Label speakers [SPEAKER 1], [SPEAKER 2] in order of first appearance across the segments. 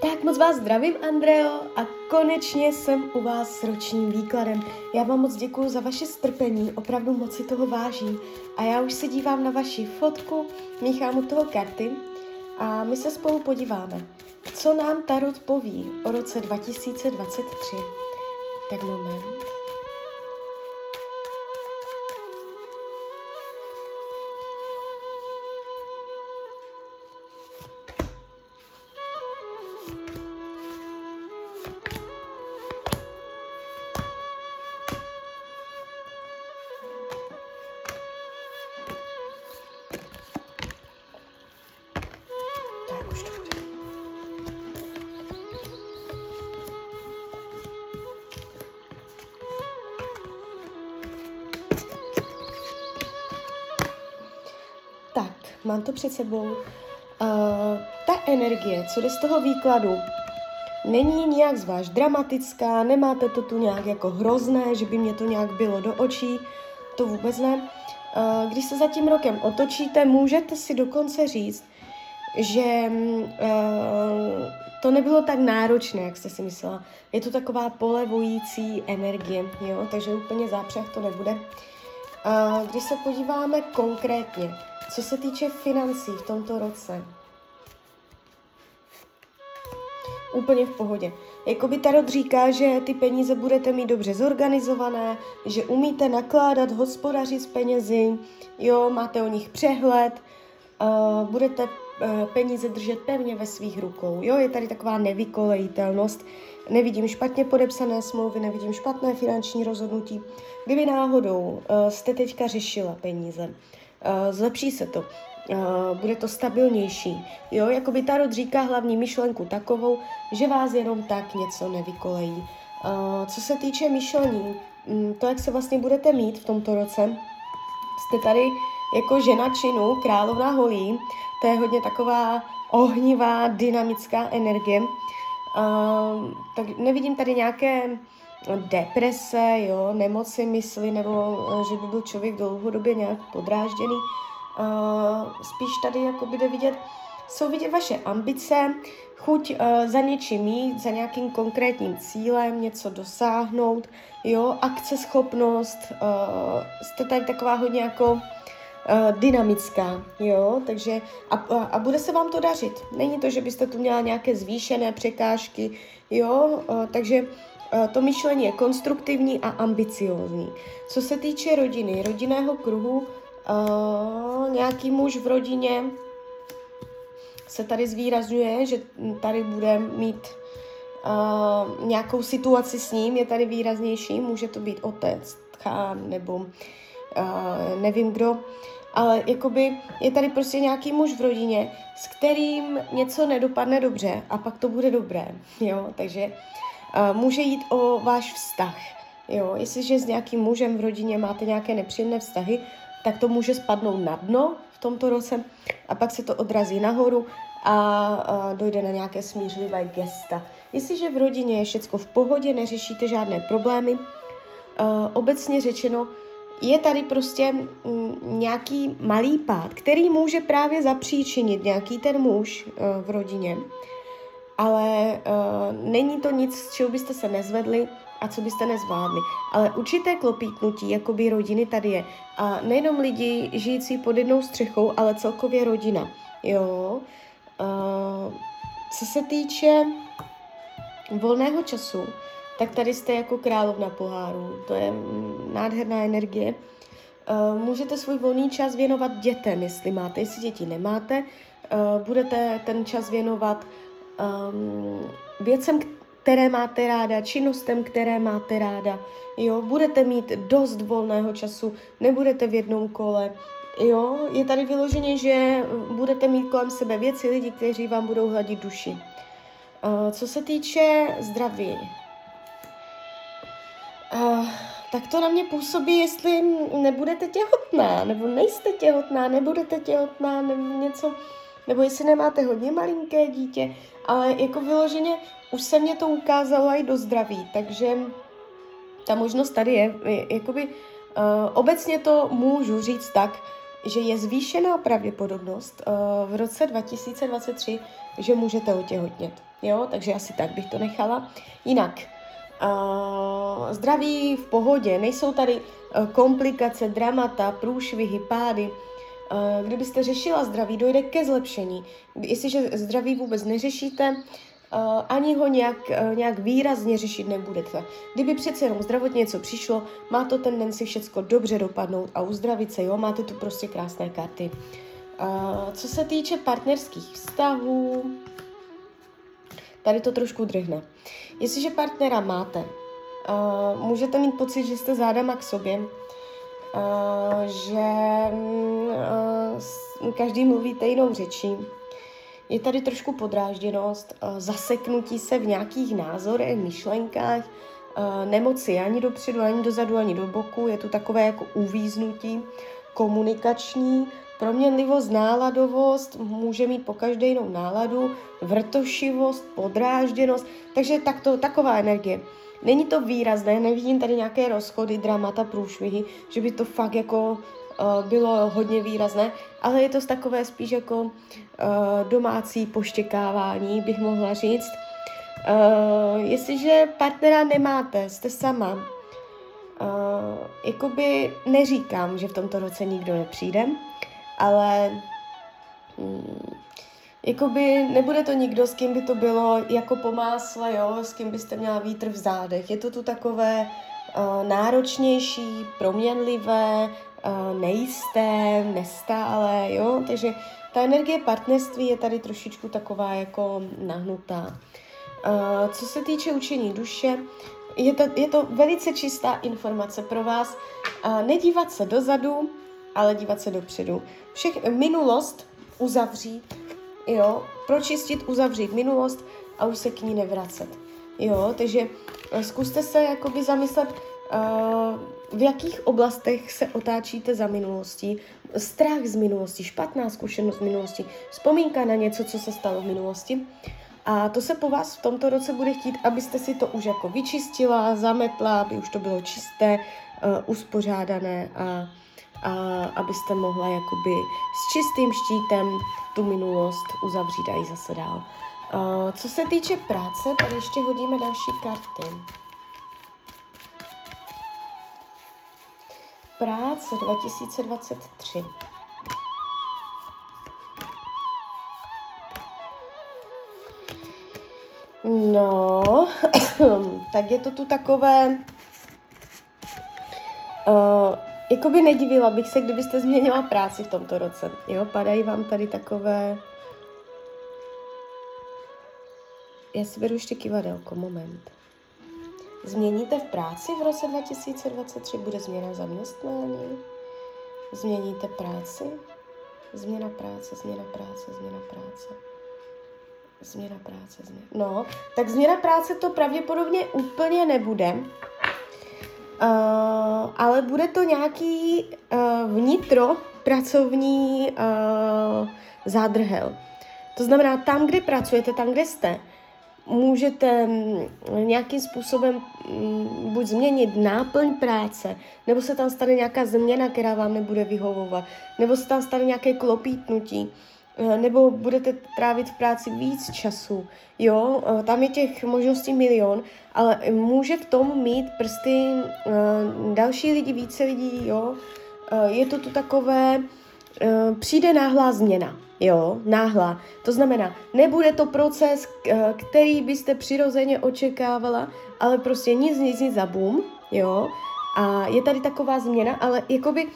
[SPEAKER 1] Tak moc vás zdravím, Andreo, a konečně jsem u vás s ročním výkladem. Já vám moc děkuji za vaše strpení, opravdu moc si toho vážím. A já už se dívám na vaši fotku, míchám u toho karty a my se spolu podíváme, co nám Tarot poví o roce 2023. Tak moment. Mám to před sebou. Uh, ta energie, co jde z toho výkladu, není nějak zvlášť dramatická, nemáte to tu nějak jako hrozné, že by mě to nějak bylo do očí, to vůbec ne. Uh, když se za tím rokem otočíte, můžete si dokonce říct, že uh, to nebylo tak náročné, jak jste si myslela. Je to taková polevující energie, jo? takže úplně zápřeh to nebude. Uh, když se podíváme konkrétně, co se týče financí v tomto roce, úplně v pohodě. Jakoby Tarot říká, že ty peníze budete mít dobře zorganizované, že umíte nakládat, hospodařit s penězi, jo, máte o nich přehled, uh, budete uh, peníze držet pevně ve svých rukou, jo, je tady taková nevykolejitelnost, nevidím špatně podepsané smlouvy, nevidím špatné finanční rozhodnutí. Kdyby náhodou uh, jste teďka řešila peníze, zlepší se to, uh, bude to stabilnější. Jo, jako by Tarot říká hlavní myšlenku takovou, že vás jenom tak něco nevykolejí. Uh, co se týče myšlení, um, to, jak se vlastně budete mít v tomto roce, jste tady jako žena činu, královna holí, to je hodně taková ohnivá, dynamická energie. Uh, tak nevidím tady nějaké deprese, jo, nemoci mysli, nebo že by byl člověk dlouhodobě nějak podrážděný. Spíš tady jako bude vidět, jsou vidět vaše ambice, chuť uh, za něčím mít, za nějakým konkrétním cílem, něco dosáhnout, jo, akceschopnost, uh, jste tady taková hodně jako dynamická, jo, takže a, a, bude se vám to dařit. Není to, že byste tu měla nějaké zvýšené překážky, jo, takže to myšlení je konstruktivní a ambiciózní. Co se týče rodiny, rodinného kruhu, uh, nějaký muž v rodině se tady zvýrazňuje, že tady bude mít uh, nějakou situaci s ním, je tady výraznější, může to být otec, tchán nebo uh, nevím kdo, ale jakoby je tady prostě nějaký muž v rodině, s kterým něco nedopadne dobře a pak to bude dobré, jo, takže může jít o váš vztah, jo, jestliže s nějakým mužem v rodině máte nějaké nepříjemné vztahy, tak to může spadnout na dno v tomto roce a pak se to odrazí nahoru a, dojde na nějaké smířlivé gesta. Jestliže v rodině je všechno v pohodě, neřešíte žádné problémy, obecně řečeno, je tady prostě mm, nějaký malý pád, který může právě zapříčinit nějaký ten muž uh, v rodině, ale uh, není to nic, z čeho byste se nezvedli a co byste nezvládli. Ale určité klopítnutí jakoby rodiny tady je. A nejenom lidi žijící pod jednou střechou, ale celkově rodina. Jo. Uh, co se týče volného času, tak tady jste jako královna poháru. To je nádherná energie. Uh, můžete svůj volný čas věnovat dětem, jestli máte. Jestli děti nemáte, uh, budete ten čas věnovat um, věcem, které máte ráda, činnostem, které máte ráda. Jo, budete mít dost volného času, nebudete v jednom kole. Jo, je tady vyloženě, že budete mít kolem sebe věci, lidi, kteří vám budou hladit duši. Uh, co se týče zdraví, uh, tak to na mě působí, jestli nebudete těhotná, nebo nejste těhotná, nebudete těhotná, nebo něco, nebo jestli nemáte hodně malinké dítě, ale jako vyloženě už se mě to ukázalo i do zdraví, takže ta možnost tady je. Jakoby uh, obecně to můžu říct tak, že je zvýšená pravděpodobnost uh, v roce 2023, že můžete otěhotnět. jo, takže asi tak bych to nechala. Jinak, uh, zdraví v pohodě, nejsou tady uh, komplikace, dramata, průšvihy, pády, kdybyste řešila zdraví, dojde ke zlepšení. Jestliže zdraví vůbec neřešíte, Uh, ani ho nějak, uh, nějak výrazně řešit nebudete. Kdyby přece jenom zdravotně něco přišlo, má to tendenci všecko dobře dopadnout a uzdravit se, jo, máte tu prostě krásné karty. Co se týče partnerských vztahů, tady to trošku drhne. Jestliže partnera máte, můžete mít pocit, že jste zádama k sobě, že uh, každý mluvíte jinou řečí, je tady trošku podrážděnost, uh, zaseknutí se v nějakých názorech, myšlenkách, nemoci ani dopředu, ani dozadu, ani do boku, je tu takové jako uvíznutí komunikační, Proměnlivost, náladovost, může mít po každé jinou náladu, vrtošivost, podrážděnost, takže takto, taková energie. Není to výrazné, nevidím tady nějaké rozchody, dramata, průšvihy, že by to fakt jako uh, bylo hodně výrazné, ale je to takové spíš jako uh, domácí poštěkávání, bych mohla říct. Uh, jestliže partnera nemáte, jste sama, uh, jakoby neříkám, že v tomto roce nikdo nepřijde, ale hmm, jakoby nebude to nikdo, s kým by to bylo jako po másle, jo, s kým byste měla vítr v zádech. Je to tu takové uh, náročnější, proměnlivé, uh, nejisté, nestále, jo, takže ta energie partnerství je tady trošičku taková jako nahnutá. Uh, co se týče učení duše, je to, je to velice čistá informace pro vás. Uh, nedívat se dozadu, ale dívat se dopředu. Všech, minulost uzavřít, jo, pročistit, uzavřít minulost a už se k ní nevracet. Jo, takže eh, zkuste se jakoby zamyslet, uh, v jakých oblastech se otáčíte za minulostí, strach z minulosti, špatná zkušenost z minulosti, vzpomínka na něco, co se stalo v minulosti. A to se po vás v tomto roce bude chtít, abyste si to už jako vyčistila, zametla, aby už to bylo čisté, uh, uspořádané a a abyste mohla jakoby s čistým štítem tu minulost uzavřít a i zase dál. Uh, co se týče práce, tady ještě hodíme další karty. Práce 2023. No, tak je to tu takové uh, Jakoby nedivila bych se, kdybyste změnila práci v tomto roce. Jo, padají vám tady takové... Já si beru ještě kivadelko, moment. Změníte v práci v roce 2023? Bude změna zaměstnání? Změníte práci? Změna práce, změna práce, změna práce. Změna práce, změna... No, tak změna práce to pravděpodobně úplně nebude, Uh, ale bude to nějaký uh, vnitro pracovní uh, zádrhel. To znamená, tam, kde pracujete, tam, kde jste, můžete mm, nějakým způsobem mm, buď změnit náplň práce, nebo se tam stane nějaká změna, která vám nebude vyhovovat, nebo se tam stane nějaké klopítnutí. Eh, nebo budete trávit v práci víc času, jo, eh, tam je těch možností milion, ale může v tom mít prsty eh, další lidi, více lidí, jo, je to tu takové, přijde náhlá změna, jo, náhlá. To znamená, nebude to proces, který byste přirozeně očekávala, ale prostě nic, nic, nic za boom, jo, a je tady taková změna, ale jakoby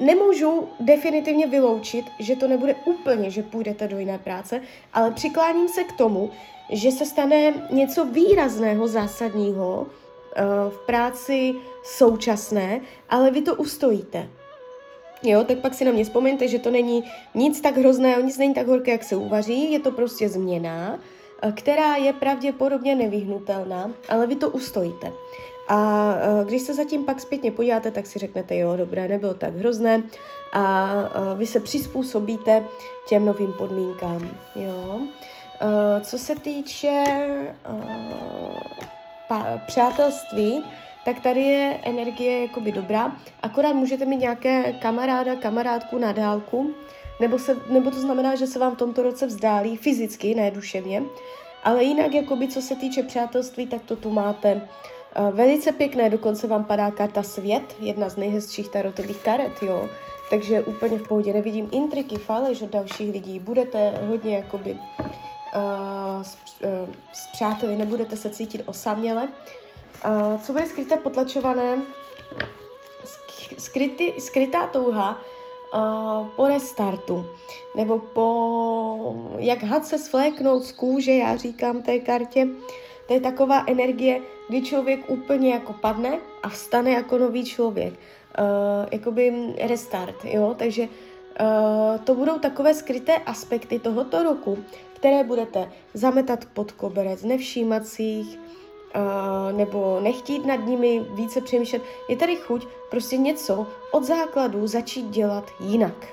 [SPEAKER 1] nemůžu definitivně vyloučit, že to nebude úplně, že půjdete do jiné práce, ale přikláním se k tomu, že se stane něco výrazného, zásadního eh, v práci současné, ale vy to ustojíte. Jo, tak pak si na mě vzpomeňte, že to není nic tak hrozného, nic není tak horké, jak se uvaří, je to prostě změna, eh, která je pravděpodobně nevyhnutelná, ale vy to ustojíte. A e, když se zatím pak zpětně podíváte, tak si řeknete, jo, dobré, nebylo tak hrozné. A e, vy se přizpůsobíte těm novým podmínkám, jo. E, co se týče přátelství, tak tady je energie jakoby dobrá, akorát můžete mít nějaké kamaráda, kamarádku na dálku, nebo, se, nebo to znamená, že se vám v tomto roce vzdálí fyzicky, ne duševně, ale jinak, jakoby, co se týče přátelství, tak to tu máte velice pěkné, dokonce vám padá karta Svět, jedna z nejhezčích tarotových karet, jo. Takže úplně v pohodě, nevidím intriky, faleš od dalších lidí, budete hodně jakoby uh, s, uh, s přáteli, nebudete se cítit osaměle. Uh, co bude skryté, potlačované, skryty, skrytá touha uh, po restartu, nebo po, jak had se svléknout z kůže, já říkám té kartě, to je taková energie, kdy člověk úplně jako padne a vstane jako nový člověk. Uh, jakoby restart, jo, takže uh, to budou takové skryté aspekty tohoto roku, které budete zametat pod koberec, nevšímat si jich, uh, nebo nechtít nad nimi více přemýšlet. Je tady chuť prostě něco od základu začít dělat jinak.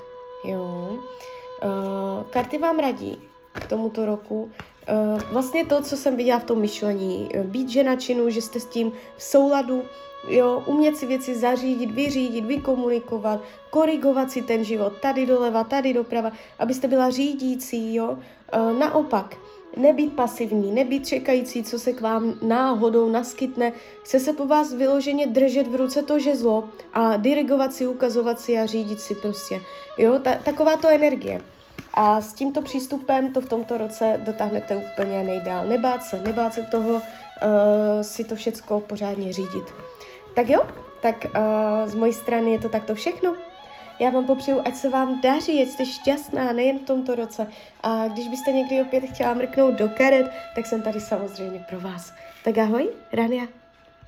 [SPEAKER 1] Jo. Uh, karty vám radí k tomuto roku vlastně to, co jsem viděla v tom myšlení, být žena činu, že jste s tím v souladu, jo, umět si věci zařídit, vyřídit, vykomunikovat, korigovat si ten život tady doleva, tady doprava, abyste byla řídící, jo. Uh, naopak, nebýt pasivní, nebýt čekající, co se k vám náhodou naskytne, chce se po vás vyloženě držet v ruce to žezlo a dirigovat si, ukazovat si a řídit si prostě, jo, ta, taková to energie. A s tímto přístupem to v tomto roce dotáhnete úplně nejdál. Nebát se, nebát se toho uh, si to všecko pořádně řídit. Tak jo, tak uh, z mojí strany je to takto všechno. Já vám popřeju, ať se vám daří, ať jste šťastná nejen v tomto roce. A když byste někdy opět chtěla mrknout do karet, tak jsem tady samozřejmě pro vás. Tak ahoj, Rania.